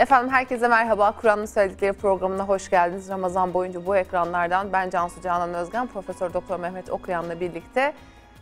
Efendim herkese merhaba. Kur'an'ın söyledikleri programına hoş geldiniz. Ramazan boyunca bu ekranlardan ben Cansu Canan Özgen, Profesör Doktor Mehmet Okuyan'la birlikte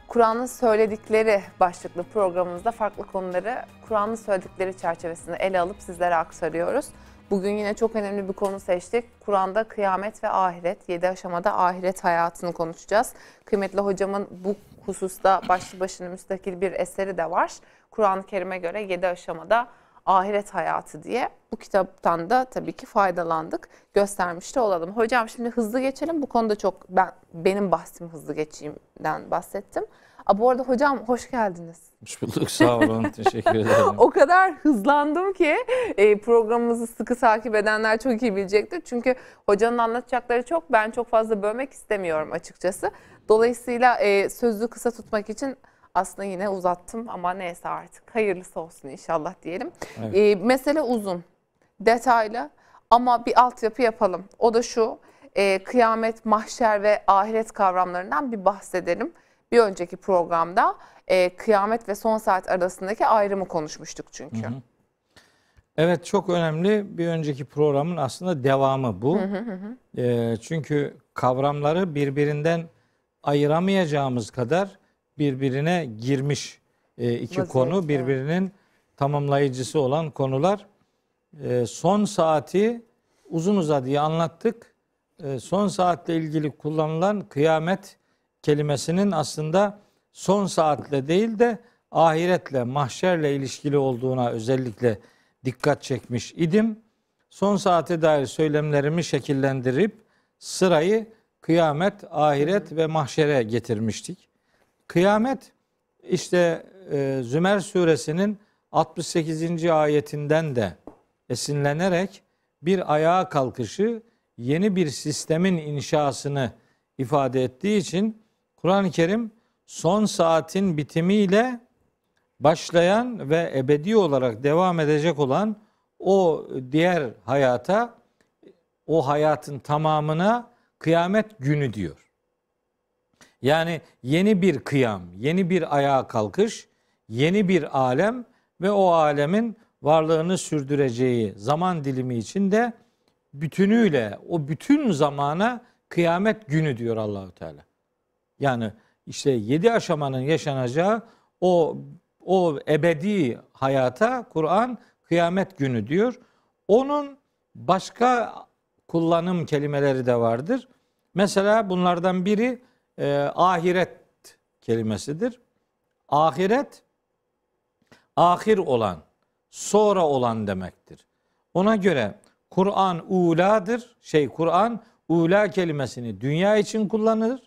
Kur'an'ın söyledikleri başlıklı programımızda farklı konuları Kur'an'ın söyledikleri çerçevesinde ele alıp sizlere aktarıyoruz. Bugün yine çok önemli bir konu seçtik. Kur'an'da kıyamet ve ahiret, 7 aşamada ahiret hayatını konuşacağız. Kıymetli hocamın bu hususta başlı başına müstakil bir eseri de var. Kur'an-ı Kerim'e göre 7 aşamada ahiret hayatı diye bu kitaptan da tabii ki faydalandık. Göstermiş de olalım. Hocam şimdi hızlı geçelim. Bu konuda çok ben benim bahsim hızlı geçeyimden bahsettim. Aa, bu arada hocam hoş geldiniz. Hoş bulduk sağ olun teşekkür ederim. o kadar hızlandım ki e, programımızı sıkı takip edenler çok iyi bilecektir. Çünkü hocanın anlatacakları çok ben çok fazla bölmek istemiyorum açıkçası. Dolayısıyla e, sözü kısa tutmak için aslında yine uzattım ama neyse artık hayırlısı olsun inşallah diyelim. Evet. E, mesele uzun, detaylı ama bir altyapı yapalım. O da şu e, kıyamet, mahşer ve ahiret kavramlarından bir bahsedelim. Bir önceki programda e, kıyamet ve son saat arasındaki ayrımı konuşmuştuk çünkü. Hı hı. Evet çok önemli bir önceki programın aslında devamı bu. Hı hı hı. E, çünkü kavramları birbirinden ayıramayacağımız kadar birbirine girmiş e, iki Vaziyette. konu birbirinin tamamlayıcısı olan konular. E, son saati uzun uzadıya anlattık. E, son saatle ilgili kullanılan kıyamet kelimesinin aslında son saatle değil de ahiretle, mahşerle ilişkili olduğuna özellikle dikkat çekmiş idim. Son saate dair söylemlerimi şekillendirip sırayı kıyamet, ahiret ve mahşere getirmiştik. Kıyamet işte e, Zümer suresinin 68. ayetinden de esinlenerek bir ayağa kalkışı, yeni bir sistemin inşasını ifade ettiği için Kur'an-ı Kerim son saatin bitimiyle başlayan ve ebedi olarak devam edecek olan o diğer hayata, o hayatın tamamına kıyamet günü diyor. Yani yeni bir kıyam, yeni bir ayağa kalkış, yeni bir alem ve o alemin varlığını sürdüreceği zaman dilimi içinde bütünüyle o bütün zamana kıyamet günü diyor Allahu Teala. Yani işte yedi aşamanın yaşanacağı o o ebedi hayata Kur'an kıyamet günü diyor. Onun başka kullanım kelimeleri de vardır. Mesela bunlardan biri e, ahiret kelimesidir. Ahiret ahir olan, sonra olan demektir. Ona göre Kur'an uladır. Şey Kur'an ula kelimesini dünya için kullanılır.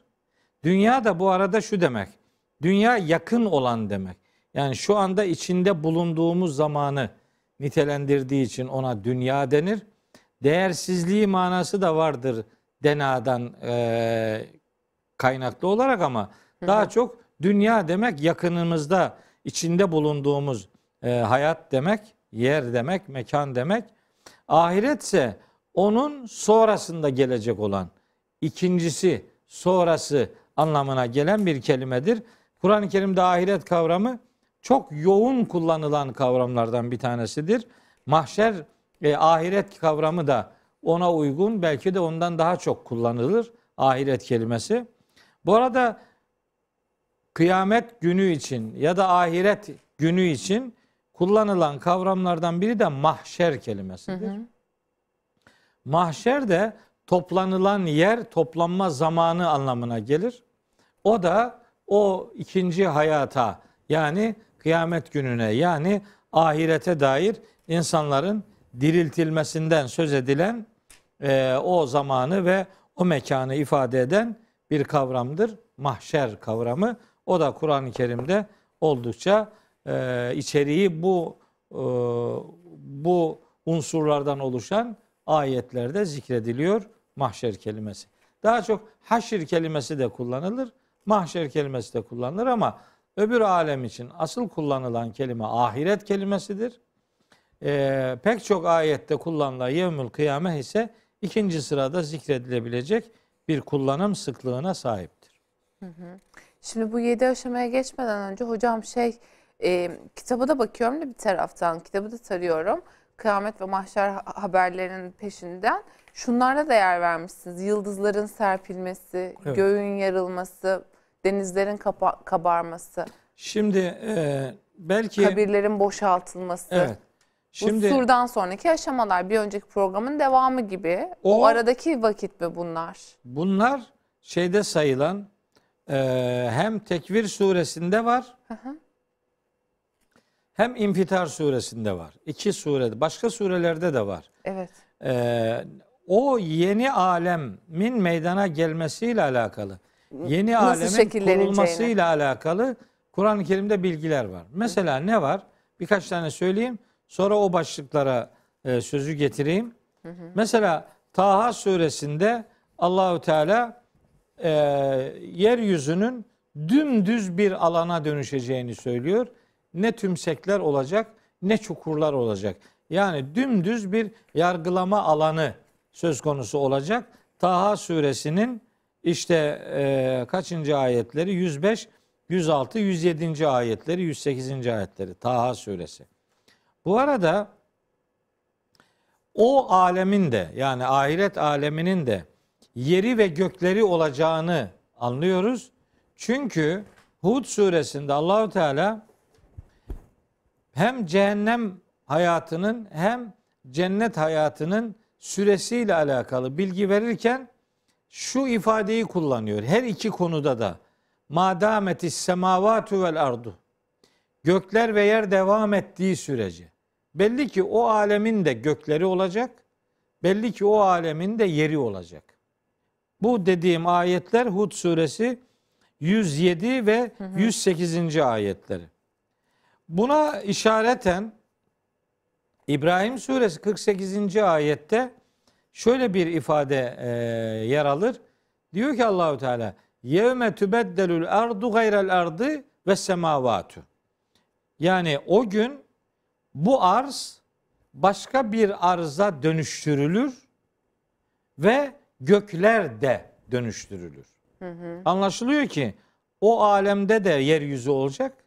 Dünya da bu arada şu demek. Dünya yakın olan demek. Yani şu anda içinde bulunduğumuz zamanı nitelendirdiği için ona dünya denir. Değersizliği manası da vardır denadan e, kaynaklı olarak ama daha çok dünya demek yakınımızda içinde bulunduğumuz e, hayat demek, yer demek, mekan demek. Ahiretse onun sonrasında gelecek olan ikincisi, sonrası anlamına gelen bir kelimedir. Kur'an-ı Kerim'de ahiret kavramı çok yoğun kullanılan kavramlardan bir tanesidir. Mahşer e, ahiret kavramı da ona uygun belki de ondan daha çok kullanılır ahiret kelimesi. Bu arada kıyamet günü için ya da ahiret günü için kullanılan kavramlardan biri de mahşer kelimesidir. Hı hı. Mahşer de toplanılan yer, toplanma zamanı anlamına gelir. O da o ikinci hayata yani kıyamet gününe yani ahirete dair insanların diriltilmesinden söz edilen e, o zamanı ve o mekanı ifade eden bir kavramdır. Mahşer kavramı. O da Kur'an-ı Kerim'de oldukça e, içeriği bu e, bu unsurlardan oluşan ayetlerde zikrediliyor mahşer kelimesi. Daha çok haşir kelimesi de kullanılır, mahşer kelimesi de kullanılır ama öbür alem için asıl kullanılan kelime ahiret kelimesidir. Ee, pek çok ayette kullanılan yevmül kıyame ise ikinci sırada zikredilebilecek bir kullanım sıklığına sahiptir. Şimdi bu yedi aşamaya geçmeden önce hocam şey e, kitaba da bakıyorum da bir taraftan kitabı da tarıyorum. kıyamet ve mahşer ha- haberlerinin peşinden şunlara da yer vermişsiniz. Yıldızların serpilmesi, Evet. göğün yarılması, denizlerin kabarması, Şimdi e, belki kabirlerin boşaltılması. evet. Şimdi Bu surdan sonraki aşamalar bir önceki programın devamı gibi. O, O- aradaki vakit mi bunlar? bunlar şeyde sayılan e, hem Tekvir suresinde var hem İnfitar suresinde var. İki surede, başka surelerde de var. Evet. Ee, o yeni alemin meydana gelmesiyle alakalı, yeni Nasıl alemin kurulmasıyla alakalı Kur'an-ı Kerim'de bilgiler var. Mesela ne var? Birkaç tane söyleyeyim. Sonra o başlıklara e, sözü getireyim. Mesela Taha suresinde Allahü Teala e, yeryüzünün dümdüz bir alana dönüşeceğini söylüyor. Ne tümsekler olacak ne çukurlar olacak. Yani dümdüz bir yargılama alanı söz konusu olacak. Taha suresinin işte e, kaçıncı ayetleri? 105, 106, 107. ayetleri, 108. ayetleri. Taha suresi. Bu arada o alemin de yani ahiret aleminin de yeri ve gökleri olacağını anlıyoruz. Çünkü Hud suresinde Allahu Teala hem cehennem hayatının hem cennet hayatının süresiyle alakalı bilgi verirken şu ifadeyi kullanıyor. Her iki konuda da madametis semavatu vel ardu gökler ve yer devam ettiği sürece belli ki o alemin de gökleri olacak. Belli ki o alemin de yeri olacak. Bu dediğim ayetler Hud suresi 107 ve 108. ayetleri. Buna işareten İbrahim suresi 48. ayette şöyle bir ifade e, yer alır. Diyor ki Allahu Teala: "Yevme tubeddelul ardu gayrel ardı ve semavatu." Yani o gün bu arz başka bir arza dönüştürülür ve gökler de dönüştürülür. Anlaşılıyor ki o alemde de yeryüzü olacak.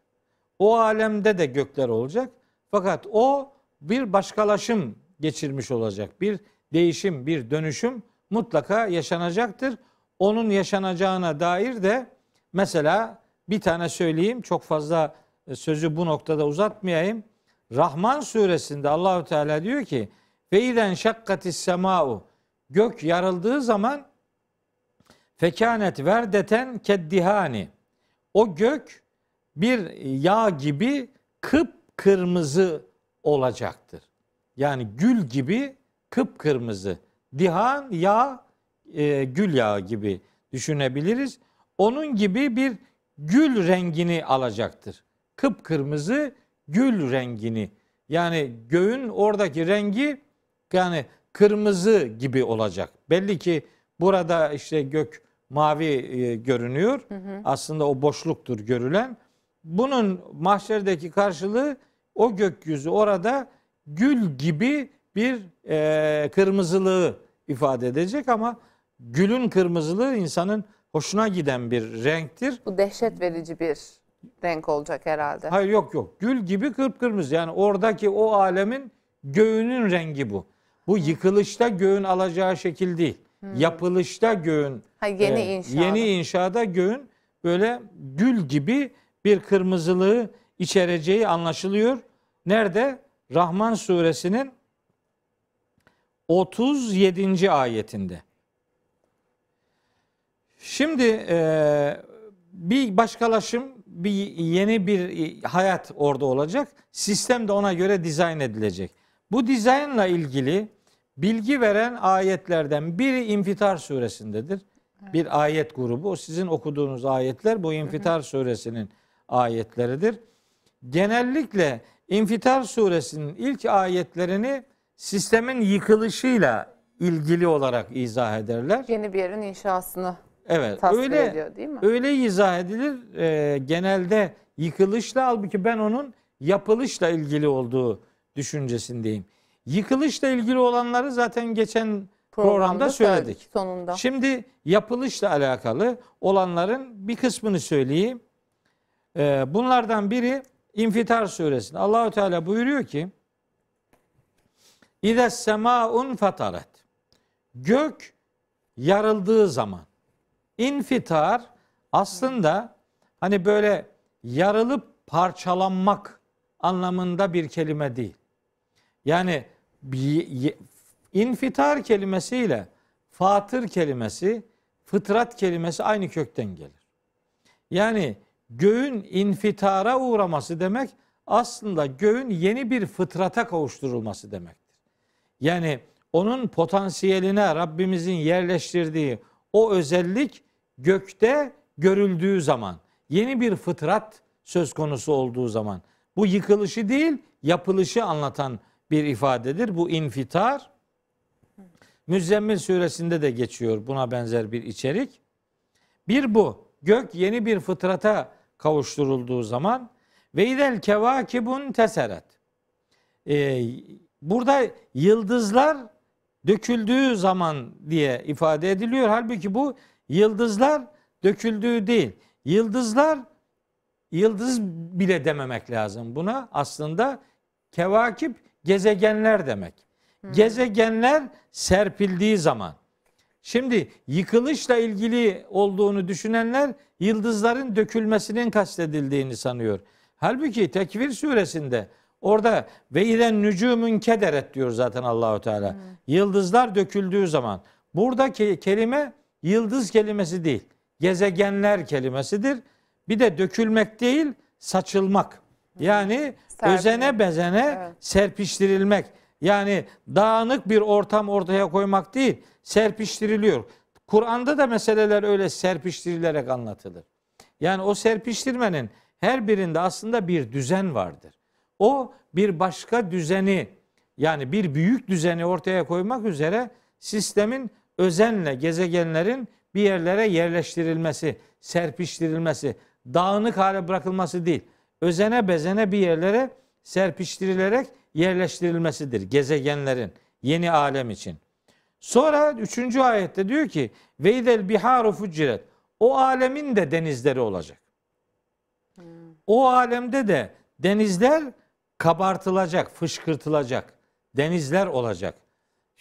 O alemde de gökler olacak. Fakat o bir başkalaşım geçirmiş olacak. Bir değişim, bir dönüşüm mutlaka yaşanacaktır. Onun yaşanacağına dair de mesela bir tane söyleyeyim. Çok fazla sözü bu noktada uzatmayayım. Rahman suresinde Allahü Teala diyor ki: "Ve iden şakkatis semau" Gök yarıldığı zaman fekanet verdeten keddihani. O gök bir yağ gibi kıpkırmızı olacaktır. Yani gül gibi kıpkırmızı. Dihan yağ, e, gül yağı gibi düşünebiliriz. Onun gibi bir gül rengini alacaktır. Kıpkırmızı gül rengini. Yani göğün oradaki rengi yani kırmızı gibi olacak. Belli ki burada işte gök mavi e, görünüyor. Aslında o boşluktur görülen. Bunun mahşerdeki karşılığı o gökyüzü orada gül gibi bir e, kırmızılığı ifade edecek ama gülün kırmızılığı insanın hoşuna giden bir renktir. Bu dehşet verici bir renk olacak herhalde. Hayır yok yok. Gül gibi kıpkırmızı. Yani oradaki o alemin göğünün rengi bu. Bu yıkılışta göğün alacağı şekil değil. Yapılışta göğün Ha, yeni e, inşa. Yeni inşada göğün böyle gül gibi bir kırmızılığı içereceği anlaşılıyor. Nerede? Rahman suresinin 37. ayetinde. Şimdi e, bir başkalaşım, bir yeni bir hayat orada olacak. Sistem de ona göre dizayn edilecek. Bu dizaynla ilgili bilgi veren ayetlerden biri İnfitar suresindedir. Bir ayet grubu. O sizin okuduğunuz ayetler bu İnfitar suresinin ayetleridir. Genellikle İnfitar suresinin ilk ayetlerini sistemin yıkılışıyla ilgili olarak izah ederler. Yeni bir yerin inşasını Evet, tasvir öyle ediyor değil mi? öyle izah edilir. Ee, genelde yıkılışla halbuki ben onun yapılışla ilgili olduğu düşüncesindeyim. Yıkılışla ilgili olanları zaten geçen programda, söyledik. sonunda. Şimdi yapılışla alakalı olanların bir kısmını söyleyeyim. Ee, bunlardan biri İnfitar suresinde. Allahü Teala buyuruyor ki İde semaun fataret. Gök yarıldığı zaman. İnfitar aslında hani böyle yarılıp parçalanmak anlamında bir kelime değil. Yani infitar kelimesiyle fatır kelimesi, fıtrat kelimesi aynı kökten gelir. Yani göğün infitara uğraması demek aslında göğün yeni bir fıtrata kavuşturulması demektir. Yani onun potansiyeline Rabbimizin yerleştirdiği o özellik gökte görüldüğü zaman, yeni bir fıtrat söz konusu olduğu zaman bu yıkılışı değil, yapılışı anlatan bir ifadedir. Bu infitar. Müzzemmil suresinde de geçiyor buna benzer bir içerik. Bir bu. Gök yeni bir fıtrata kavuşturulduğu zaman ve idel kevakibun teseret. Ee, burada yıldızlar döküldüğü zaman diye ifade ediliyor. Halbuki bu yıldızlar döküldüğü değil. Yıldızlar yıldız bile dememek lazım buna. Aslında kevakip gezegenler demek. Hmm. Gezegenler serpildiği zaman. Şimdi yıkılışla ilgili olduğunu düşünenler yıldızların dökülmesinin kastedildiğini sanıyor. Halbuki Tekvir suresinde orada ve iden nücumun kederet diyor zaten Allahu Teala. Hmm. Yıldızlar döküldüğü zaman buradaki kelime yıldız kelimesi değil. Gezegenler kelimesidir. Bir de dökülmek değil, saçılmak. Yani Serpilmek. özene bezene evet. serpiştirilmek. Yani dağınık bir ortam ortaya koymak değil, serpiştiriliyor. Kur'an'da da meseleler öyle serpiştirilerek anlatılır. Yani o serpiştirmenin her birinde aslında bir düzen vardır. O bir başka düzeni yani bir büyük düzeni ortaya koymak üzere sistemin özenle gezegenlerin bir yerlere yerleştirilmesi, serpiştirilmesi, dağınık hale bırakılması değil. Özene bezene bir yerlere serpiştirilerek yerleştirilmesidir gezegenlerin yeni alem için. Sonra üçüncü ayette diyor ki veydel biharu fuciret. O alemin de denizleri olacak. O alemde de denizler kabartılacak, fışkırtılacak. Denizler olacak.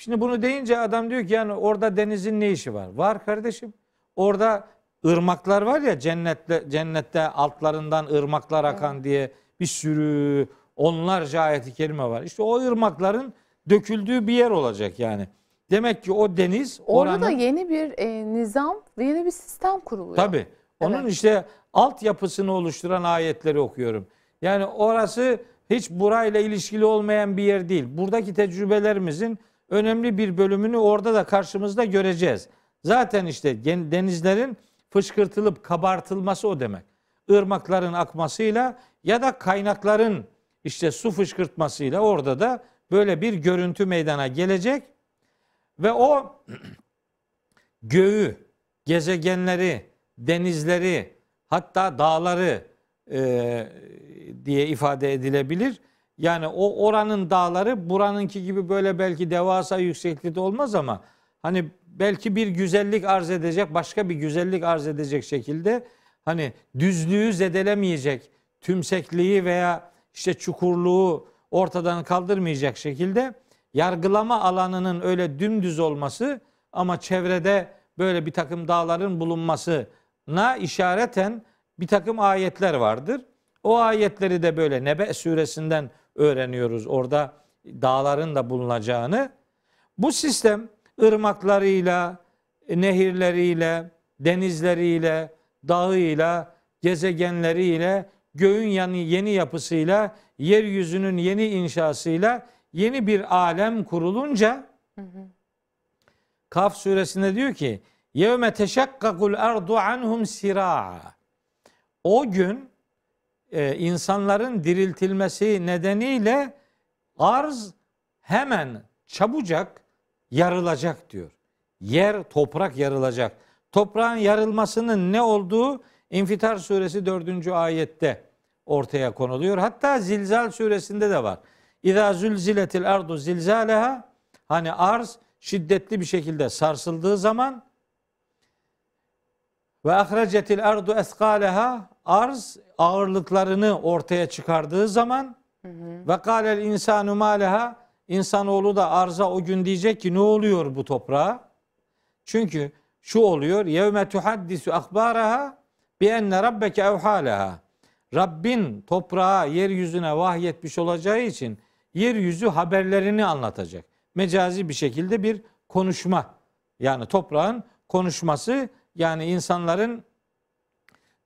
Şimdi bunu deyince adam diyor ki yani orada denizin ne işi var? Var kardeşim. Orada ırmaklar var ya cennette cennette altlarından ırmaklar akan diye bir sürü onlarca ayeti kerime var. İşte o ırmakların döküldüğü bir yer olacak yani. Demek ki o deniz orada oranın, da yeni bir e, nizam, yeni bir sistem kuruluyor. Tabii. Onun evet. işte altyapısını oluşturan ayetleri okuyorum. Yani orası hiç burayla ilişkili olmayan bir yer değil. Buradaki tecrübelerimizin önemli bir bölümünü orada da karşımızda göreceğiz. Zaten işte denizlerin fışkırtılıp kabartılması o demek. Irmakların akmasıyla ya da kaynakların işte su fışkırtmasıyla orada da böyle bir görüntü meydana gelecek ve o göğü, gezegenleri, denizleri, hatta dağları e, diye ifade edilebilir. Yani o oranın dağları buranınki gibi böyle belki devasa yükseklikte olmaz ama hani belki bir güzellik arz edecek, başka bir güzellik arz edecek şekilde hani düzlüğü zedelemeyecek, tümsekliği veya işte çukurluğu ortadan kaldırmayacak şekilde yargılama alanının öyle dümdüz olması ama çevrede böyle bir takım dağların bulunmasına işareten bir takım ayetler vardır. O ayetleri de böyle Nebe suresinden öğreniyoruz. Orada dağların da bulunacağını. Bu sistem ırmaklarıyla, nehirleriyle, denizleriyle, dağıyla, gezegenleriyle, göğün yani yeni yapısıyla, yeryüzünün yeni inşasıyla yeni bir alem kurulunca. Kaf suresinde diyor ki yevme teşakkakul ardu anhum sira'a o gün e, insanların diriltilmesi nedeniyle arz hemen çabucak yarılacak diyor. Yer, toprak yarılacak. Toprağın yarılmasının ne olduğu İnfitar suresi 4. ayette ortaya konuluyor. Hatta Zilzal suresinde de var. İza zülziletil ardu zilzaleha hani arz şiddetli bir şekilde sarsıldığı zaman ve ahrecetil ardu eskaleha arz ağırlıklarını ortaya çıkardığı zaman ve kâlel insanu mâleha insanoğlu da arza o gün diyecek ki ne oluyor bu toprağa? Çünkü şu oluyor. Yevme tuhaddisu akbaraha bi enne rabbeke evhalaha. Rabbin toprağa, yeryüzüne vahyetmiş olacağı için yeryüzü haberlerini anlatacak. Mecazi bir şekilde bir konuşma. Yani toprağın konuşması yani insanların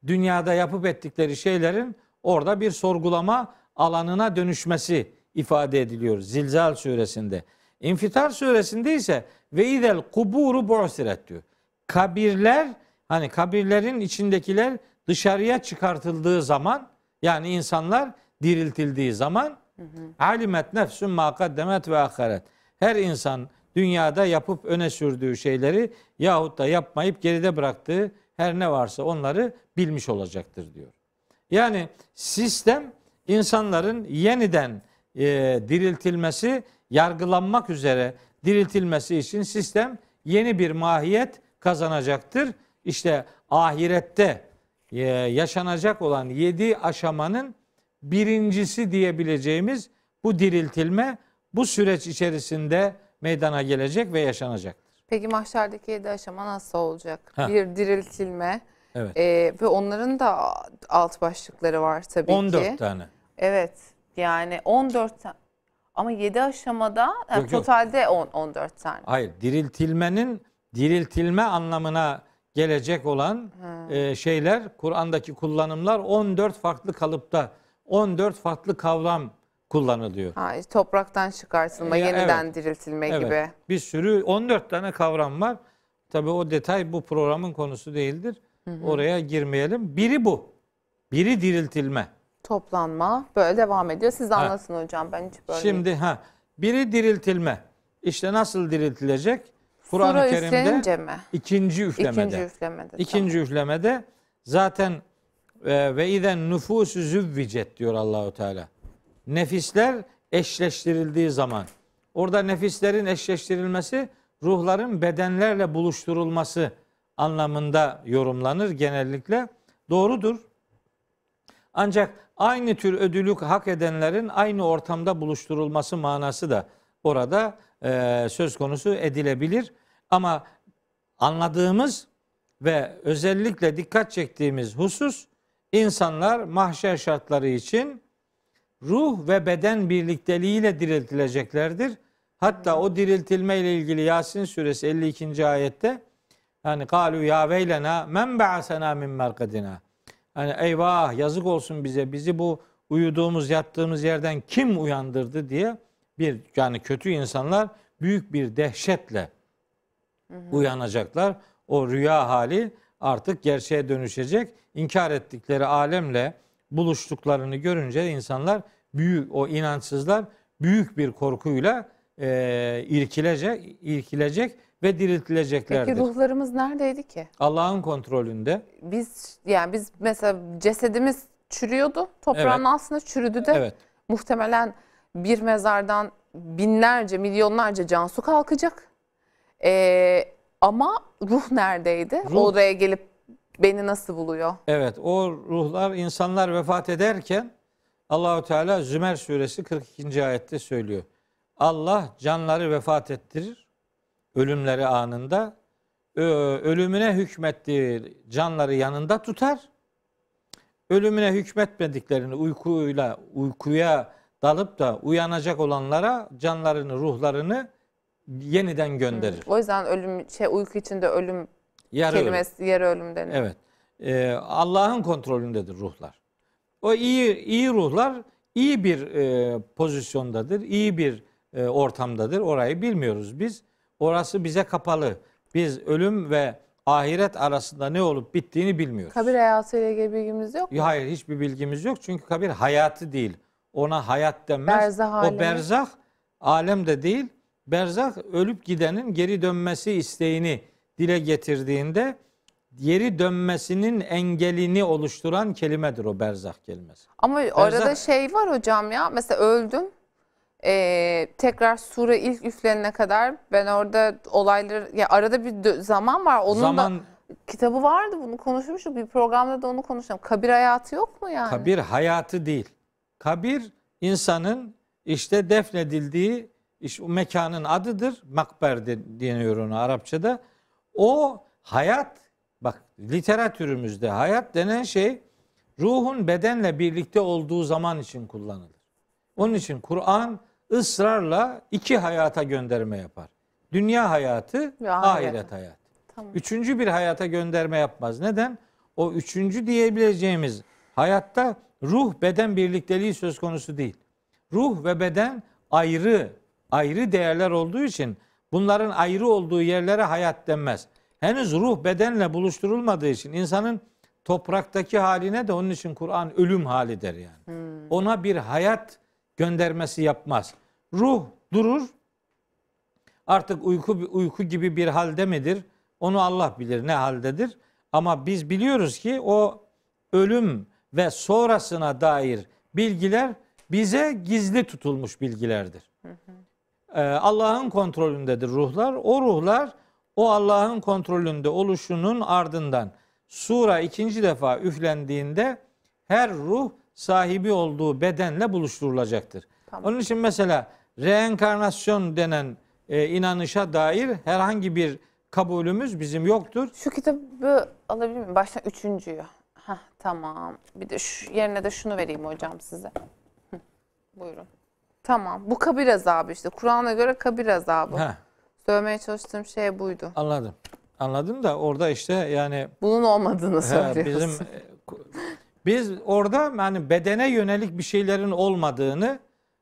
dünyada yapıp ettikleri şeylerin orada bir sorgulama alanına dönüşmesi ifade ediliyor Zilzal suresinde. İnfitar suresinde ise ve idel kuburu bu'siret diyor. Kabirler hani kabirlerin içindekiler dışarıya çıkartıldığı zaman yani insanlar diriltildiği zaman alimet nefsün ma kaddemet ve ahiret. Her insan dünyada yapıp öne sürdüğü şeyleri yahut da yapmayıp geride bıraktığı her ne varsa onları bilmiş olacaktır diyor. Yani sistem insanların yeniden e, diriltilmesi, yargılanmak üzere diriltilmesi için sistem yeni bir mahiyet kazanacaktır. İşte ahirette e, yaşanacak olan yedi aşamanın birincisi diyebileceğimiz bu diriltilme bu süreç içerisinde meydana gelecek ve yaşanacaktır. Peki mahşerdeki yedi aşama nasıl olacak? Heh. Bir diriltilme Evet. e, ve onların da alt başlıkları var tabii 14 ki. tane. Evet yani 14 tane ama 7 aşamada yani Yok, yok. totalde 10, 14 tane. Hayır, diriltilmenin diriltilme anlamına gelecek olan e, şeyler, Kur'an'daki kullanımlar 14 farklı kalıpta, 14 farklı kavram kullanılıyor. Ha, topraktan çıkartılma, Ya, yeniden diriltilme Evet. gibi. Bir sürü 14 tane kavram var. Tabii o detay bu programın konusu değildir. Oraya girmeyelim. Biri bu. Biri diriltilme. Toplanma böyle devam ediyor. Siz de Ha. anlatın hocam ben hiç böyle Şimdi ha biri diriltilme. İşte nasıl diriltilecek? Kur'an-ı Kerim'de mi? ikinci üflemede. İkinci üflemede. İkinci üflemede zaten e, ve iden nüfusu züvvicet diyor Allahu Teala. Nefisler eşleştirildiği zaman. Orada nefislerin eşleştirilmesi ruhların bedenlerle buluşturulması anlamında yorumlanır genellikle. Doğrudur. Ancak aynı tür ödülü hak edenlerin aynı ortamda buluşturulması manası da orada e, söz konusu edilebilir. Ama anladığımız ve özellikle dikkat çektiğimiz husus insanlar mahşer şartları için ruh ve beden birlikteliğiyle diriltileceklerdir. Hatta o diriltilme ile ilgili Yasin suresi 52. ayette hani kalu ya veylena men ba'asena min merkadina. Hani eyvah yazık olsun bize bizi bu uyuduğumuz yattığımız yerden kim uyandırdı diye bir yani kötü insanlar büyük bir dehşetle uyanacaklar. O rüya hali artık gerçeğe dönüşecek. İnkar ettikleri alemle buluştuklarını görünce insanlar büyük o inançsızlar büyük bir korkuyla e, irkilecek, irkilecek ve diriltileceklerdir. Peki ruhlarımız neredeydi ki? Allah'ın kontrolünde. Biz yani biz mesela cesedimiz çürüyordu. Toprağın Evet. altında çürüdü de Evet. muhtemelen bir mezardan binlerce, milyonlarca cansu kalkacak. Ee, ama ruh neredeydi? Ruh- Oraya gelip beni nasıl buluyor? Evet o ruhlar insanlar vefat ederken Allahu Teala Zümer suresi 42. ayette söylüyor. Allah canları vefat ettirir ölümleri anında. Ölümüne hükmettiği canları yanında tutar. Ölümüne hükmetmediklerini uykuyla uykuya dalıp da uyanacak olanlara canlarını, ruhlarını yeniden gönderir. O yüzden ölüm şey uyku içinde ölüm Yarı ölüm. kelimesi yarı ölüm denir. Evet. Ee, Allah'ın kontrolündedir ruhlar. O iyi iyi ruhlar iyi bir e, pozisyondadır, iyi bir e, ortamdadır. Orayı bilmiyoruz biz. Orası bize kapalı. Biz ölüm ve ahiret arasında ne olup bittiğini bilmiyoruz. Kabir hayatıyla ilgili bilgimiz yok mu? Hayır hiçbir bilgimiz yok çünkü kabir hayatı değil. Ona hayat denmez. Berzah alemi. o berzah alem de değil. Berzah ölüp gidenin geri dönmesi isteğini dile getirdiğinde geri dönmesinin engelini oluşturan kelimedir o berzah kelimesi. Ama orada şey var hocam ya mesela öldüm. Ee, tekrar sure ilk üflenene kadar ben orada olayları ya arada bir zaman var. Onun Zaman da kitabı vardı bunu konuşmuştuk bir programda da onu konuşalım. Kabir hayatı yok mu yani? kabir hayatı değil. Kabir insanın işte defnedildiği işte mekanın adıdır. Makber de, deniyor ona Arapçada. O hayat bak literatürümüzde hayat denen şey ruhun bedenle birlikte olduğu zaman için kullanılır. Onun için Kur'an ısrarla iki hayata gönderme yapar. Dünya hayatı, Ve ahiret. ahiret hayatı. Tamam. Üçüncü bir hayata gönderme yapmaz. Neden? O üçüncü diyebileceğimiz hayatta ruh beden birlikteliği söz konusu değil. Ruh ve beden ayrı, ayrı değerler olduğu için bunların ayrı olduğu yerlere hayat denmez. Henüz ruh bedenle buluşturulmadığı için insanın topraktaki haline de onun için Kur'an ölüm hali der yani. Ona bir hayat göndermesi yapmaz. Ruh durur, artık uyku uyku gibi bir halde midir? Onu Allah bilir ne haldedir. Ama biz biliyoruz ki o ölüm ve sonrasına dair bilgiler bize gizli tutulmuş bilgilerdir. Ee, Allah'ın kontrolündedir ruhlar. O ruhlar o Allah'ın kontrolünde oluşunun ardından sura ikinci defa üflendiğinde her ruh sahibi olduğu bedenle buluşturulacaktır. Tamam. Onun için mesela reenkarnasyon denen e, inanışa dair herhangi bir kabulümüz bizim yoktur. Şu kitabı alabilir miyim? Baştan üçüncüyü. Heh, tamam. Bir de şu, yerine de şunu vereyim hocam size. Hı, buyurun. Tamam. Bu kabir azabı işte. Kur'an'a göre kabir azabı. Heh, Söylemeye çalıştığım şey buydu. anladım. Anladım da orada işte yani Bunun olmadığını he, söylüyorsun. bizim e, biz orada yani bedene yönelik bir şeylerin olmadığını,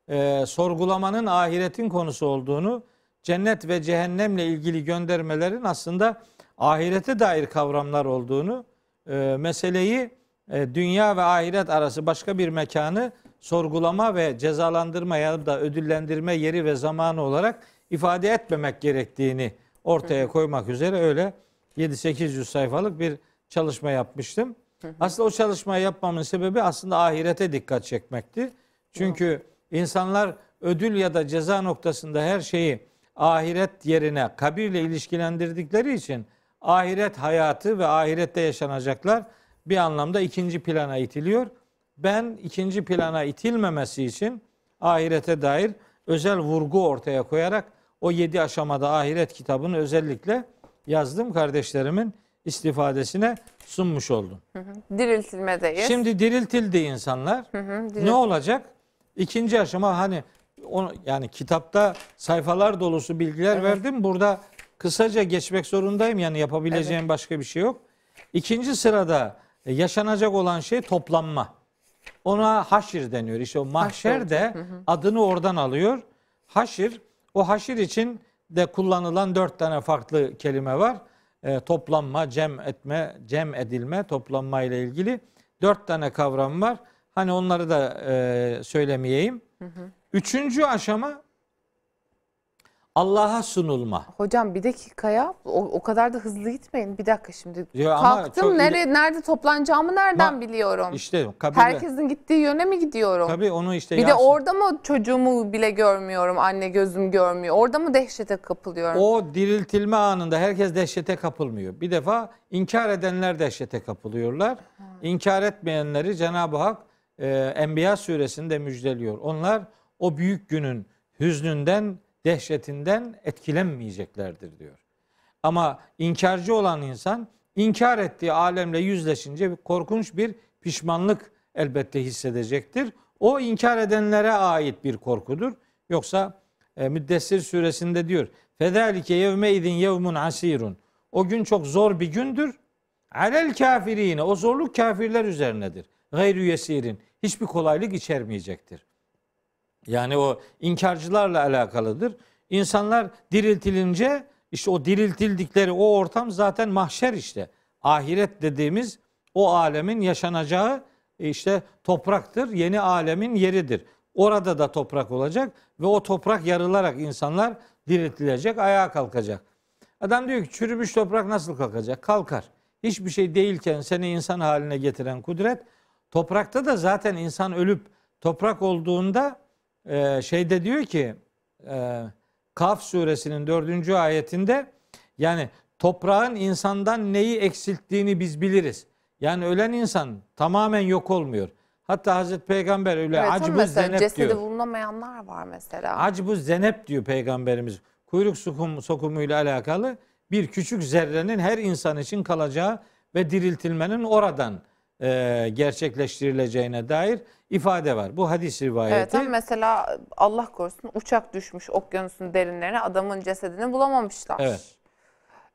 e, sorgulamanın ahiretin konusu olduğunu, cennet ve cehennemle ilgili göndermelerin aslında ahirete dair kavramlar olduğunu, e, meseleyi e, dünya ve ahiret arası başka bir mekanı sorgulama ve cezalandırma ya da ödüllendirme yeri ve zamanı olarak ifade etmemek gerektiğini ortaya koymak üzere öyle 7-800 sayfalık bir çalışma yapmıştım. Aslında o çalışmayı yapmamın sebebi aslında ahirete dikkat çekmekti. Çünkü insanlar ödül ya da ceza noktasında her şeyi ahiret yerine kabirle ilişkilendirdikleri için ahiret hayatı ve ahirette yaşanacaklar bir anlamda ikinci plana itiliyor. Ben ikinci plana itilmemesi için ahirete dair özel vurgu ortaya koyarak o yedi aşamada ahiret kitabını özellikle yazdım kardeşlerimin istifadesine sunmuş oldum. Diriltilmedeyiz. Şimdi diriltildi insanlar. Hı hı, Ne diril- olacak? İkinci aşama hani onu yani kitapta sayfalar dolusu bilgiler verdim. Burada kısaca geçmek zorundayım. Yani yapabileceğim başka bir şey yok. İkinci sırada yaşanacak olan şey toplanma. Ona haşir deniyor. İşte o mahşer de adını oradan alıyor. Haşir, o haşir için de kullanılan dört tane farklı kelime var. E, toplanma, cem etme, cem edilme, toplanma ile ilgili dört tane kavram var. Hani onları da e, söylemeyeyim. Üçüncü aşama Allah'a sunulma. Hocam bir dakika ya. O, o kadar da hızlı gitmeyin. Bir dakika şimdi. Ama Kalktım. çok Nereye, nerede toplanacağımı nereden Ma- biliyorum? İşte kabirle, Herkesin gittiği yöne mi gidiyorum? tabii onu işte bir de Yasin- orada mı çocuğumu bile görmüyorum, anne gözüm görmüyor. Orada mı dehşete kapılıyorum? O diriltilme anında herkes dehşete kapılmıyor. Bir defa inkar edenler dehşete kapılıyorlar. İnkar etmeyenleri Cenab-ı Hak e, Enbiya suresinde müjdeliyor. Onlar o büyük günün hüznünden, dehşetinden etkilenmeyeceklerdir diyor. Ama inkarcı olan insan inkar ettiği alemle yüzleşince korkunç bir pişmanlık elbette hissedecektir. O inkar edenlere ait bir korkudur. Yoksa e, Müddessir suresinde diyor. Fedalike yevme idin yevmun asirun. O gün çok zor bir gündür. Alel kafirine. O zorluk kafirler üzerinedir. Gayrü yesirin. Hiçbir kolaylık içermeyecektir. Yani o inkarcılarla alakalıdır. İnsanlar diriltilince işte o diriltildikleri o ortam zaten mahşer işte. Ahiret dediğimiz o alemin yaşanacağı işte topraktır. Yeni alemin yeridir. Orada da toprak olacak ve o toprak yarılarak insanlar diriltilecek, ayağa kalkacak. Adam diyor ki çürümüş toprak nasıl kalkacak? Kalkar. Hiçbir şey değilken seni insan haline getiren kudret toprakta da zaten insan ölüp toprak olduğunda e, şeyde diyor ki e, Kaf suresinin dördüncü ayetinde yani toprağın insandan neyi eksilttiğini biz biliriz. Yani ölen insan tamamen yok olmuyor. Hatta Hazreti Peygamber öyle Evet, mesela zenep cesedi diyor. bulunamayanlar var mesela. Acı bu zenep diyor Peygamberimiz. Kuyruk sokum, sokumuyla alakalı bir küçük zerrenin her insan için kalacağı ve diriltilmenin oradan e, gerçekleştirileceğine dair ifade var. Bu hadis rivayeti. Evet ama mesela Allah korusun uçak düşmüş okyanusun derinlerine adamın cesedini bulamamışlar. Evet.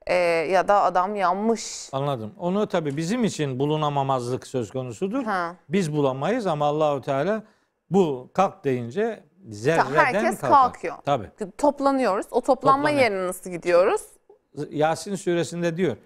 Ee, ya da adam yanmış. Anladım. Onu tabii bizim için bulunamamazlık söz konusudur. Ha. Biz bulamayız ama Allahu Teala bu kalk deyince zerreden herkes kalkar. kalkıyor. Tabii. Toplanıyoruz. O toplanma Toplanıyor. yerine nasıl gidiyoruz? Yasin suresinde diyor.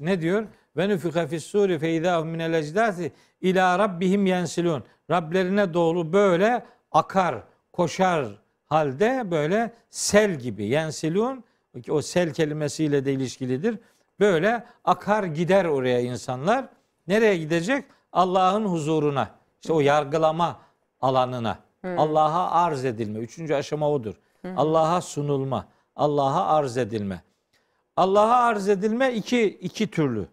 Ne diyor? Ve nüfika fis suri fe idahum minel ecdasi ila rabbihim yensilun. Rablerine doğru böyle akar, koşar halde böyle sel gibi yensilun. O sel kelimesiyle de ilişkilidir. Böyle akar gider oraya insanlar. Nereye gidecek? Allah'ın huzuruna. İşte o yargılama alanına. Allah'a arz edilme. Üçüncü aşama odur. Allah'a sunulma. Allah'a arz edilme. Allah'a arz edilme iki, iki türlü.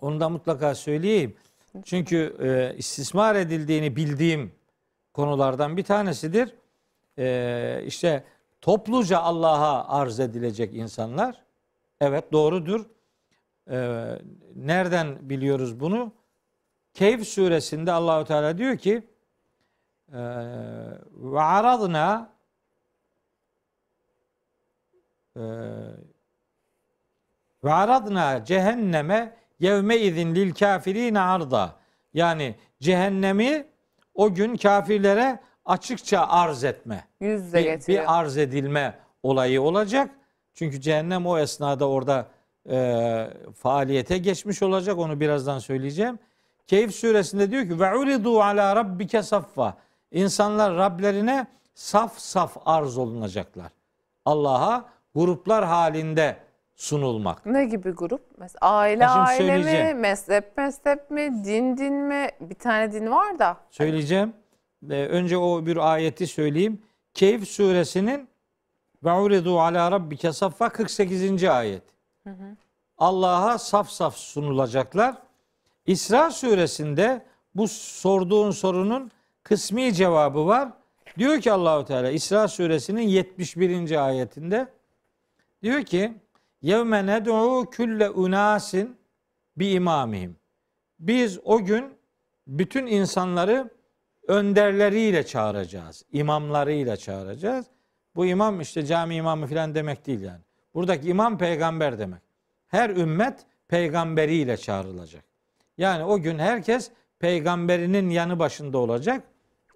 Onu da mutlaka söyleyeyim. Çünkü e, istismar edildiğini bildiğim konulardan bir tanesidir. E, işte topluca Allah'a arz edilecek insanlar. Evet doğrudur. E, nereden biliyoruz bunu? Keyf suresinde Allahu Teala diyor ki e, ve aradna e, ve aradna cehenneme yevme izin lil kafirine arda. Yani cehennemi o gün kafirlere açıkça arz etme. Yüz yüze Bir, getiriyor. bir arz edilme olayı olacak. Çünkü cehennem o esnada orada e, faaliyete geçmiş olacak. Onu birazdan söyleyeceğim. Keyif suresinde diyor ki ve uridu ala rabbike saffa. İnsanlar Rablerine saf saf arz olunacaklar. Allah'a gruplar halinde sunulmak. Ne gibi grup? Mesela aile Ha, aile mi? Mezhep mezhep mi? Din din mi? Bir tane din var da. Söyleyeceğim. Ee, önce o bir ayeti söyleyeyim. Keyif suresinin ve uridu ala rabbike saffa 48. ayet. Allah'a saf saf sunulacaklar. İsra suresinde bu sorduğun sorunun kısmi cevabı var. Diyor ki Allahu Teala İsra suresinin 71. ayetinde diyor ki yevme ned'u külle unasin bi imamihim. Biz o gün bütün insanları önderleriyle çağıracağız. imamlarıyla çağıracağız. Bu imam işte cami imamı falan demek değil yani. Buradaki imam peygamber demek. Her ümmet peygamberiyle çağrılacak. Yani o gün herkes peygamberinin yanı başında olacak.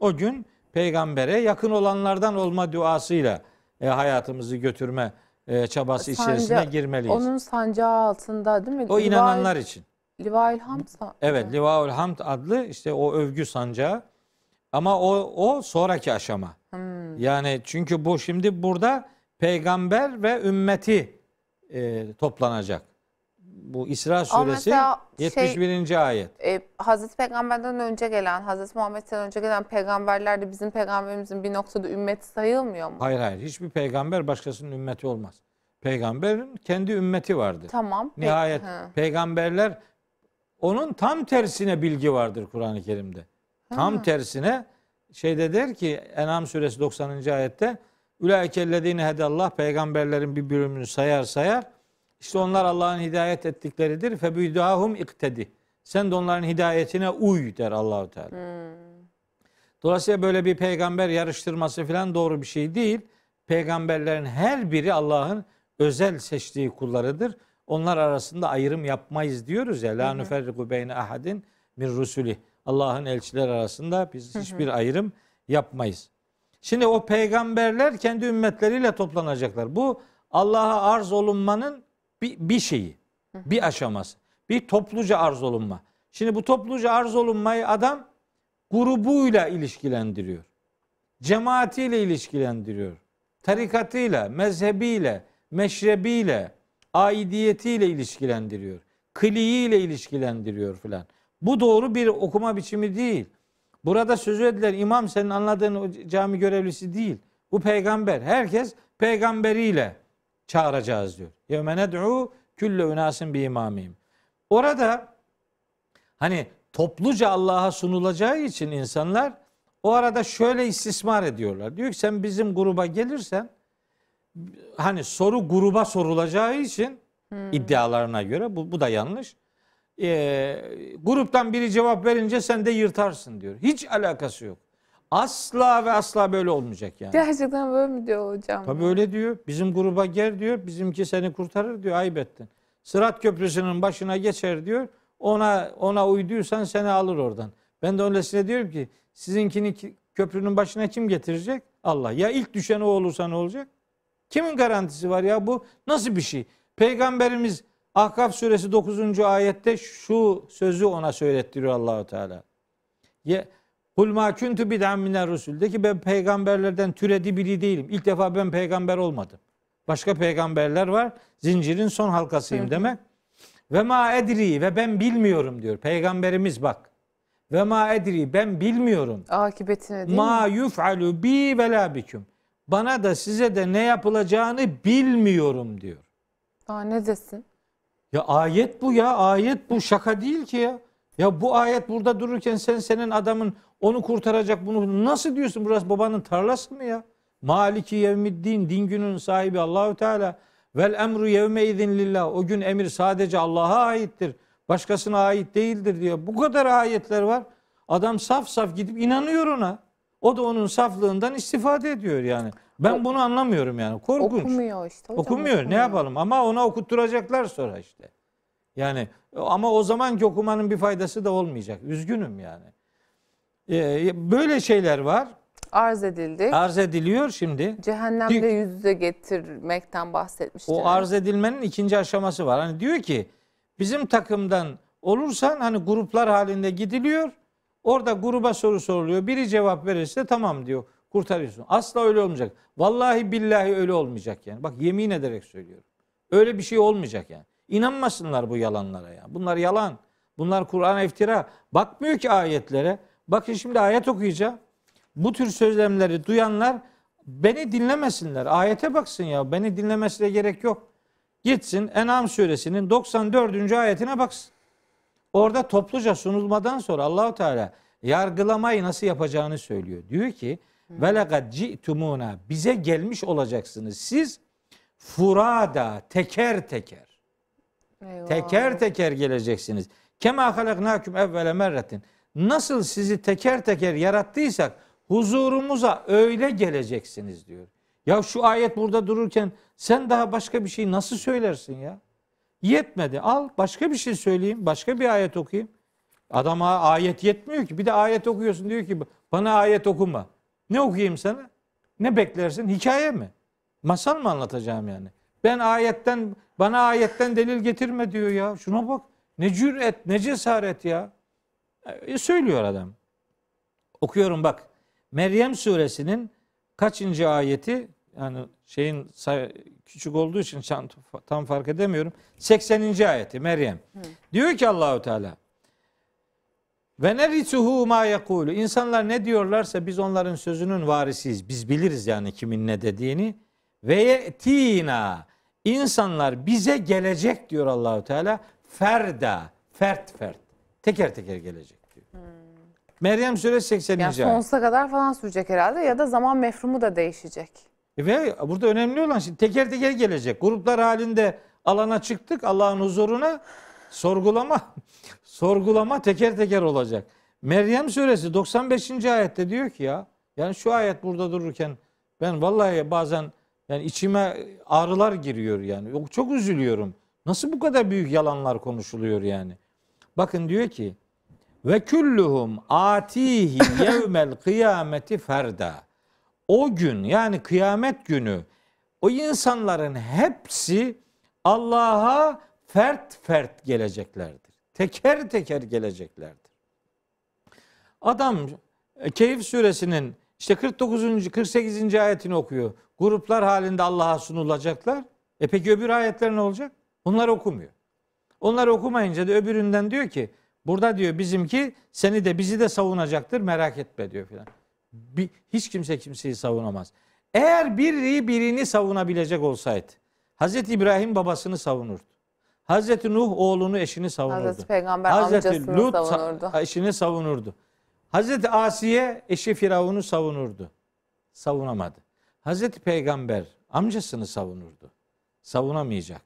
O gün peygambere yakın olanlardan olma duasıyla e, hayatımızı götürme e, çabası içerisine Sanca- girmeliyiz. Onun sancağı altında değil mi? o Liva- inananlar için. Livail Hamd Evet, Livaul Hamd adlı işte o övgü sancağı. Ama o o sonraki aşama. Hmm. Yani çünkü bu şimdi burada peygamber ve ümmeti e, toplanacak. Bu İsra suresi mesela şey- 71. ayet. E, Hazreti Peygamber'den önce gelen, Hazreti Muhammed'den önce gelen peygamberler de bizim peygamberimizin bir noktada ümmeti sayılmıyor mu? Hayır hayır. Hiçbir peygamber başkasının ümmeti olmaz. Peygamberin kendi ümmeti vardır. Tamam. Nihayet Hı. peygamberler onun tam tersine bilgi vardır Kur'an-ı Kerim'de. Tam tersine şeyde der ki En'am suresi 90. ayette Ulaikellezine hedallah peygamberlerin bir bölümünü sayar sayar. İşte onlar Allah'ın hidayet ettikleridir. Febüdahum iktedi. Sen de onların hidayetine uy der Allahu Teala. Dolayısıyla böyle bir peygamber yarıştırması falan doğru bir şey değil. Peygamberlerin her biri Allah'ın özel seçtiği kullarıdır. Onlar arasında ayrım yapmayız diyoruz ya. La nuferriku beyne ahadin min rusuli. Allah'ın elçiler arasında biz hiçbir ayrım yapmayız. Şimdi o peygamberler kendi ümmetleriyle toplanacaklar. Bu Allah'a arz olunmanın bir, bir şeyi, bir aşaması. Bir topluca arz olunma. Şimdi bu topluca arz olunmayı adam grubuyla ilişkilendiriyor. Cemaatiyle ilişkilendiriyor. Tarikatıyla, mezhebiyle, meşrebiyle, aidiyetiyle ilişkilendiriyor. Kliğiyle ilişkilendiriyor filan. Bu doğru bir okuma biçimi değil. Burada sözü edilen imam senin anladığın o cami görevlisi değil. Bu peygamber. Herkes peygamberiyle çağıracağız diyor. Yevme ned'u külle unasin bi imamihim. Orada hani topluca Allah'a sunulacağı için insanlar o arada şöyle istismar ediyorlar. Diyor ki sen bizim gruba gelirsen hani soru gruba sorulacağı için iddialarına göre bu, bu da yanlış. Ee, gruptan biri cevap verince sen de yırtarsın diyor. Hiç alakası yok. Asla ve asla böyle olmayacak yani. Gerçekten böyle mi diyor hocam? Tabii öyle diyor. Bizim gruba gel diyor. Bizimki seni kurtarır diyor. Ayıp ettin. Sırat köprüsünün başına geçer diyor. Ona ona uyduysan seni alır oradan. Ben de öylesine diyorum ki sizinkini ki- köprünün başına kim getirecek? Allah. Ya ilk düşen o olursa ne olacak? Kimin garantisi var ya bu nasıl bir şey? Peygamberimiz Ahkaf suresi 9. ayette şu sözü ona söylettiriyor Allahu Teala. Ye Kul ma kuntu bid'an miner rusul. De ki ben peygamberlerden türedi biri değilim. İlk defa ben peygamber olmadım. Başka peygamberler var. Zincirin son halkasıyım demek. Ve ma edri ve ben bilmiyorum diyor. Peygamberimiz bak. Ve ma edri ben bilmiyorum. Akıbetine değil mi? Ma yuf'alu bi ve la biküm. Bana da size de ne yapılacağını bilmiyorum diyor. Aa, ne desin? Ya ayet bu ya ayet bu şaka değil ki ya. Ya bu ayet burada dururken sen senin adamın onu kurtaracak bunu nasıl diyorsun burası babanın tarlası mı ya? Maliki yevmiddin din günün sahibi Allahü Teala. Vel emru yevme izin lillah. O gün emir sadece Allah'a aittir. Başkasına ait değildir diyor. Bu kadar ayetler var. Adam saf saf gidip inanıyor ona. O da onun saflığından istifade ediyor yani. Ben bunu anlamıyorum yani. Korkunç. Okumuyor işte hocam. Okumuyor. Ne yapalım? Ama ona okutturacaklar sonra işte. Yani ama o zamanki okumanın bir faydası da olmayacak. Üzgünüm yani. Ee, böyle şeyler var. Arz edildi. Arz ediliyor şimdi. Cehennemde yüz yüze getirmekten bahsetmişti. O arz edilmenin ikinci aşaması var. Hani diyor ki bizim takımdan olursan hani gruplar halinde gidiliyor. Orada gruba soru soruluyor. Biri cevap verirse tamam diyor. Kurtarıyorsun. Asla öyle olmayacak. Vallahi billahi öyle olmayacak yani. Bak yemin ederek söylüyorum. Öyle bir şey olmayacak yani. İnanmasınlar bu yalanlara ya. Bunlar yalan. Bunlar Kur'an iftira. Bakmıyor ki ayetlere. Bakın şimdi ayet okuyacağım. Bu tür sözlemleri duyanlar beni dinlemesinler. Ayete baksın ya. Beni dinlemesine gerek yok. Gitsin En'am suresinin 94. ayetine baksın. Orada topluca sunulmadan sonra Allahu Teala yargılamayı nasıl yapacağını söylüyor. Diyor ki ve lekad ci'tumuna bize gelmiş olacaksınız. Siz furada teker teker Eyvah. teker teker geleceksiniz. Kema halaknakum evvele merretin. Nasıl sizi teker teker yarattıysak huzurumuza öyle geleceksiniz diyor. Ya şu ayet burada dururken sen daha başka bir şey nasıl söylersin ya? Yetmedi. Al başka bir şey söyleyeyim. Başka bir ayet okuyayım. Adama ayet yetmiyor ki. Bir de ayet okuyorsun diyor ki bana ayet okuma. Ne okuyayım sana? Ne beklersin? Hikaye mi? Masal mı anlatacağım yani? Ben ayetten bana ayetten delil getirme diyor ya. Şuna bak. Ne cüret, ne cesaret ya. E, söylüyor adam. Okuyorum bak. Meryem suresinin kaçıncı ayeti? Yani şeyin küçük olduğu için tam, tam fark edemiyorum. 80. ayeti Meryem. Diyor ki Allahu Teala ve nerisuhu ma yekulu. İnsanlar ne diyorlarsa biz onların sözünün varisiyiz. Biz biliriz yani kimin ne dediğini. Ve yetina. İnsanlar bize gelecek diyor Allahu Teala. Ferda. Fert fert. Teker teker gelecek diyor. Meryem suresi 80. Yani ayet. sonsuza kadar falan sürecek herhalde ya da zaman mefhumu da değişecek. Ve burada önemli olan şimdi teker teker gelecek. Gruplar halinde alana çıktık Allah'ın huzuruna sorgulama sorgulama teker teker olacak. Meryem suresi 95. ayette diyor ki ya yani şu ayet burada dururken ben vallahi bazen yani içime ağrılar giriyor yani. Çok üzülüyorum. Nasıl bu kadar büyük yalanlar konuşuluyor yani? Bakın diyor ki ve kulluhum atihi yevmel kıyameti ferda. O gün yani kıyamet günü o insanların hepsi Allah'a fert fert geleceklerdir. Teker teker geleceklerdir. Adam e, Keyif suresinin işte 49. 48. ayetini okuyor. Gruplar halinde Allah'a sunulacaklar. E peki öbür ayetler ne olacak? Bunları okumuyor. Onları okumayınca da öbüründen diyor ki burada diyor bizimki seni de bizi de savunacaktır merak etme diyor filan. Hiç kimse kimseyi savunamaz. Eğer biri birini savunabilecek olsaydı Hazreti İbrahim babasını savunurdu. Hazreti Nuh oğlunu eşini savunurdu. Hazreti Peygamber Hazreti amcasını Lut sa- savunurdu. eşini savunurdu. Hazreti Asiye eşi Firavun'u savunurdu. Savunamadı. Hazreti Peygamber amcasını savunurdu. Savunamayacak.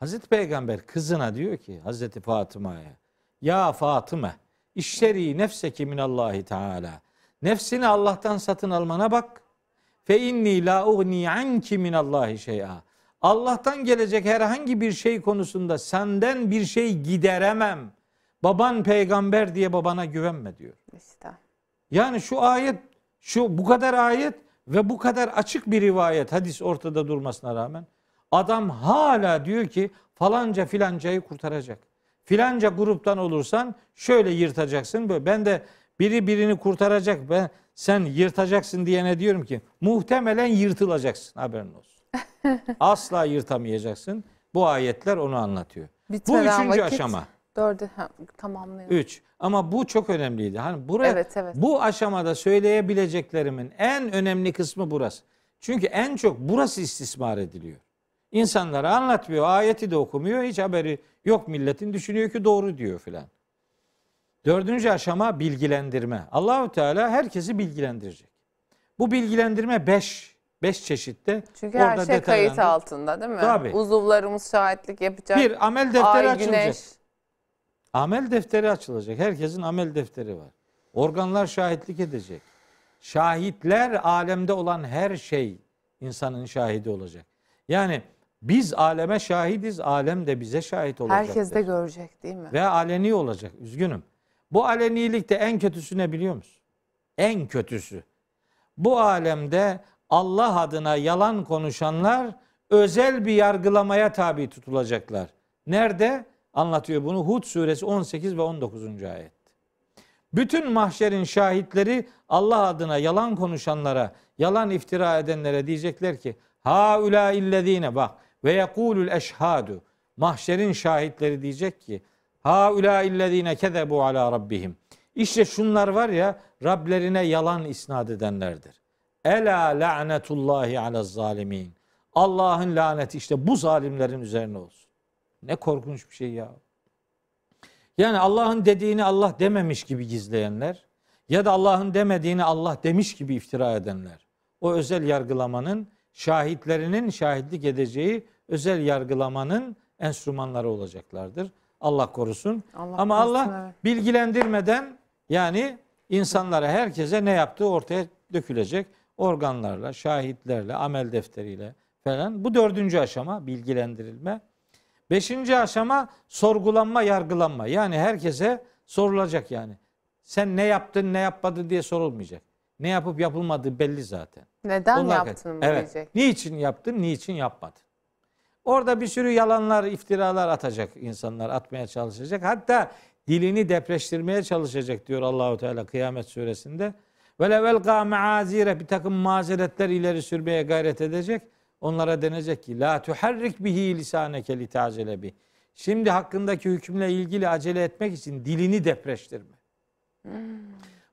Hazreti Peygamber kızına diyor ki Hazreti Fatıma'ya Ya Fatıma işteri nefseki minallahi teala. Nefsini Allah'tan satın almana bak. Fe inni la ugni anki minallahi şey'a. Allah'tan gelecek herhangi bir şey konusunda senden bir şey gideremem. Baban peygamber diye babana güvenme diyor. İşte. Yani şu ayet, şu bu kadar ayet ve bu kadar açık bir rivayet, hadis ortada durmasına rağmen adam hala diyor ki falanca filancayı kurtaracak. Filanca gruptan olursan şöyle yırtacaksın. Böyle. Ben de biri birini kurtaracak. Ben sen yırtacaksın diyene diyorum ki muhtemelen yırtılacaksın haberin olsun. Asla yırtamayacaksın. Bu ayetler onu anlatıyor. Bu Bitmeden üçüncü vakit. aşama. Dördü ha, tamamlayalım. Üç. Ama bu çok önemliydi. Hani buraya Evet, evet. bu aşamada söyleyebileceklerimin en önemli kısmı burası. Çünkü en çok burası istismar ediliyor. İnsanlara anlatmıyor, ayeti de okumuyor, hiç haberi yok milletin. Düşünüyor ki doğru diyor filan. Dördüncü aşama bilgilendirme. Allahu Teala herkesi bilgilendirecek. Bu bilgilendirme beş, beş çeşitte. Çünkü her Orada şey kayıt altında değil mi? Tabii. Uzuvlarımız şahitlik yapacak. Bir amel defteri Ay, açılacak. güneş. Amel defteri açılacak. Herkesin amel defteri var. Organlar şahitlik edecek. Şahitler alemde olan her şey insanın şahidi olacak. Yani biz aleme şahidiz, alem de bize şahit olacak. Herkes de görecek değil mi? Ve aleni olacak. Üzgünüm. Bu alenilikte en kötüsü ne biliyor musun? En kötüsü. Bu alemde Allah adına yalan konuşanlar özel bir yargılamaya tabi tutulacaklar. Nerede? Anlatıyor bunu Hud suresi 18 ve 19. ayet. Bütün mahşerin şahitleri Allah adına yalan konuşanlara, yalan iftira edenlere diyecekler ki ha ula illezine bak ve yekulul eşhadu mahşerin şahitleri diyecek ki ha ula illezine kezebu ala rabbihim. İşte şunlar var ya Rablerine yalan isnat edenlerdir. Ela la'netullahi ala zalimin. Allah'ın laneti işte bu zalimlerin üzerine olsun. Ne korkunç bir şey ya. Yani Allah'ın dediğini Allah dememiş gibi gizleyenler ya da Allah'ın demediğini Allah demiş gibi iftira edenler. O özel yargılamanın şahitlerinin şahitlik edeceği özel yargılamanın enstrümanları olacaklardır. Allah korusun. Allah Ama korusun, Allah evet. bilgilendirmeden yani insanlara herkese ne yaptığı ortaya dökülecek. Organlarla, şahitlerle, amel defteriyle falan. Bu dördüncü aşama bilgilendirilme. Beşinci aşama sorgulanma, yargılanma. Yani herkese sorulacak yani. Sen ne yaptın, ne yapmadın diye sorulmayacak. Ne yapıp yapılmadığı belli zaten. Neden Bunlar- yaptın mı evet. diyecek. Niçin yaptın, niçin yapmadın? Orada bir sürü yalanlar, iftiralar atacak insanlar, atmaya çalışacak. Hatta dilini depreştirmeye çalışacak diyor Allahu Teala Kıyamet suresinde. Ve level maazire bir takım mazeretler ileri sürmeye gayret edecek. Onlara denecek ki la tuharrik bihi lisaneke li ta'cele bih. Şimdi hakkındaki hükümle ilgili acele etmek için dilini depreştirme.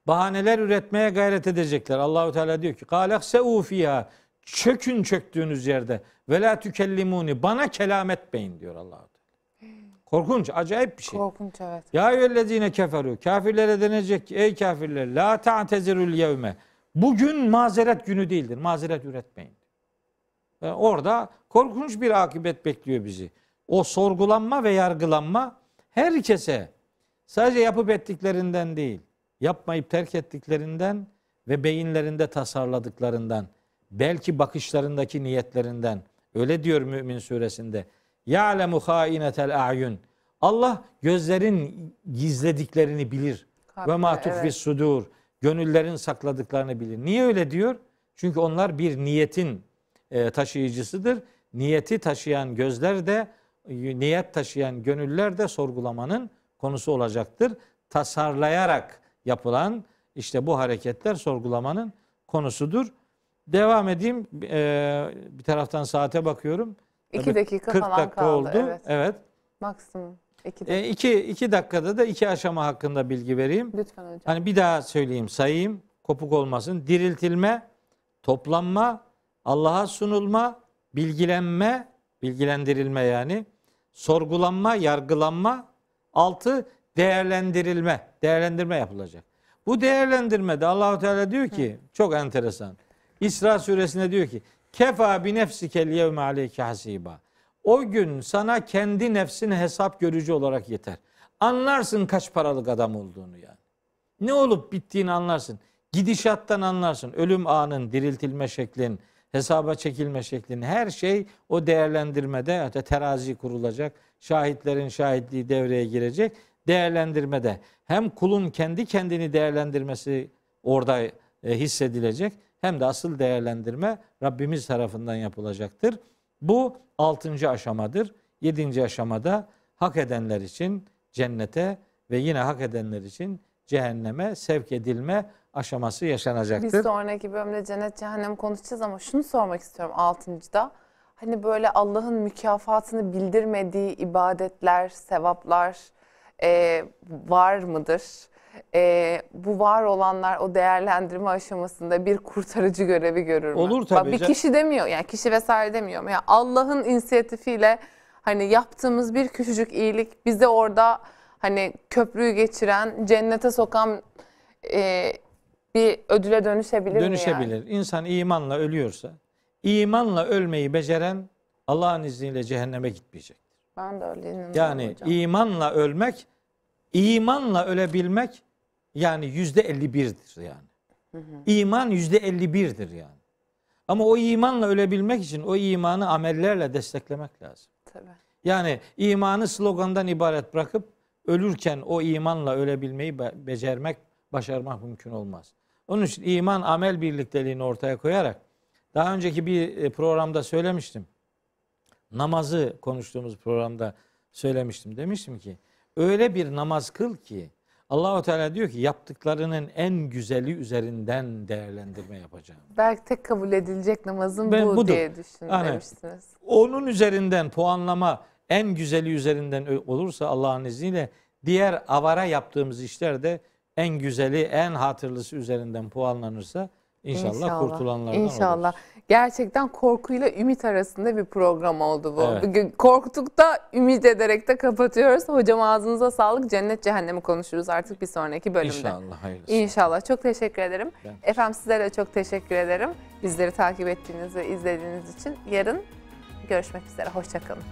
Bahaneler üretmeye gayret edecekler. Allahu Teala diyor ki: "Kâlekseu fiha." Çökün çöktüğünüz yerde ve la tükellimuni bana kelam etmeyin diyor Allahu Teala. Korkunç, acayip bir şey. Korkunç evet. Ya eyyühellezine keferu. Kafirlere denecek ki ey kafirler la ta'tezirul yevme. Bugün mazeret günü değildir. Mazeret üretmeyin. Yani orada korkunç bir akıbet bekliyor bizi. O sorgulanma ve yargılanma herkese sadece yapıp ettiklerinden değil, yapmayıp terk ettiklerinden ve beyinlerinde tasarladıklarından, belki bakışlarındaki niyetlerinden. Öyle diyor Mümin suresinde. Ya'lemu hainetel a'yun. Allah gözlerin gizlediklerini bilir. Ve ma Evet. sudur. Gönüllerin sakladıklarını bilir. Niye öyle diyor? Çünkü onlar bir niyetin e, taşıyıcısıdır. Niyeti taşıyan gözler de niyet taşıyan gönüller de sorgulamanın konusu olacaktır. Tasarlayarak yapılan işte bu hareketler sorgulamanın konusudur. Devam edeyim. E, bir taraftan saate bakıyorum. İki Tabii dakika 40 falan dakika kaldı. oldu. Evet. evet. Maksimum. İki dakika. E, iki, iki dakikada da iki aşama hakkında bilgi vereyim. Lütfen hocam. Hani bir daha söyleyeyim, sayayım, kopuk olmasın. Diriltilme, toplanma, Allah'a sunulma, bilgilenme, bilgilendirilme yani, sorgulanma, yargılanma, altı değerlendirilme, değerlendirme yapılacak. Bu değerlendirmede Allahu Teala diyor ki çok enteresan. İsra suresinde diyor ki kefa bi nefsikel yevme aleyke hasiba. O gün sana kendi nefsin hesap görücü olarak yeter. Anlarsın kaç paralık adam olduğunu yani. Ne olup bittiğini anlarsın. Gidişattan anlarsın. Ölüm anın, diriltilme şeklin, hesaba çekilme şeklin her şey o değerlendirmede hatta terazi kurulacak. Şahitlerin şahitliği devreye girecek. Değerlendirmede hem kulun kendi kendini değerlendirmesi orada e, hissedilecek hem de asıl değerlendirme Rabbimiz tarafından yapılacaktır. Bu altıncı aşamadır. Yedinci aşamada hak edenler için cennete ve yine hak edenler için cehenneme sevk edilme aşaması yaşanacaktır. Bir sonraki bölümde cennet cehennem konuşacağız ama şunu sormak istiyorum altıncıda. Hani böyle Allah'ın mükafatını bildirmediği ibadetler, sevaplar e, var mıdır? E, bu var olanlar o değerlendirme aşamasında bir kurtarıcı görevi görür mü? Olur Bak, tabii bir can- kişi demiyor yani kişi vesaire demiyorum. Yani Allah'ın inisiyatifiyle hani yaptığımız bir küçücük iyilik bize orada hani köprüyü geçiren, cennete sokan e, bir ödüle dönüşebilir, mi yani? Dönüşebilir. İnsan imanla ölüyorsa, imanla ölmeyi beceren Allah'ın izniyle cehenneme gitmeyecek. Ben de öyle inanıyorum Yani hocam. imanla ölmek, imanla ölebilmek yani yüzde 51'dir yani. İman yüzde 51'dir yani. Ama o imanla ölebilmek için o imanı amellerle desteklemek lazım. Tabii. Yani imanı slogandan ibaret bırakıp ölürken o imanla ölebilmeyi be- becermek, başarmak mümkün olmaz. Onun için iman amel birlikteliğini ortaya koyarak daha önceki bir e, programda söylemiştim. Namazı konuştuğumuz programda söylemiştim. Demiştim ki öyle bir namaz kıl ki Allahu Teala diyor ki yaptıklarının en güzeli üzerinden değerlendirme yapacağım. Belki tek kabul edilecek namazın Ben bu budur. diye düşün Yani- demiştiniz. onun üzerinden puanlama en güzeli üzerinden olursa Allah'ın izniyle diğer avara yaptığımız işlerde en güzeli, en hatırlısı üzerinden puanlanırsa inşallah, kurtulanlardan İnşallah. oluruz. Gerçekten korkuyla ümit arasında bir program oldu bu. Evet. Korktuk da ümit ederek de kapatıyoruz. Hocam ağzınıza sağlık. Cennet cehennemi konuşuruz artık bir sonraki bölümde. İnşallah hayırlısı. İnşallah. Çok teşekkür ederim. Ben- Efendim size de çok teşekkür ederim. Bizleri takip ettiğiniz ve izlediğiniz için. Yarın görüşmek üzere. Hoşçakalın.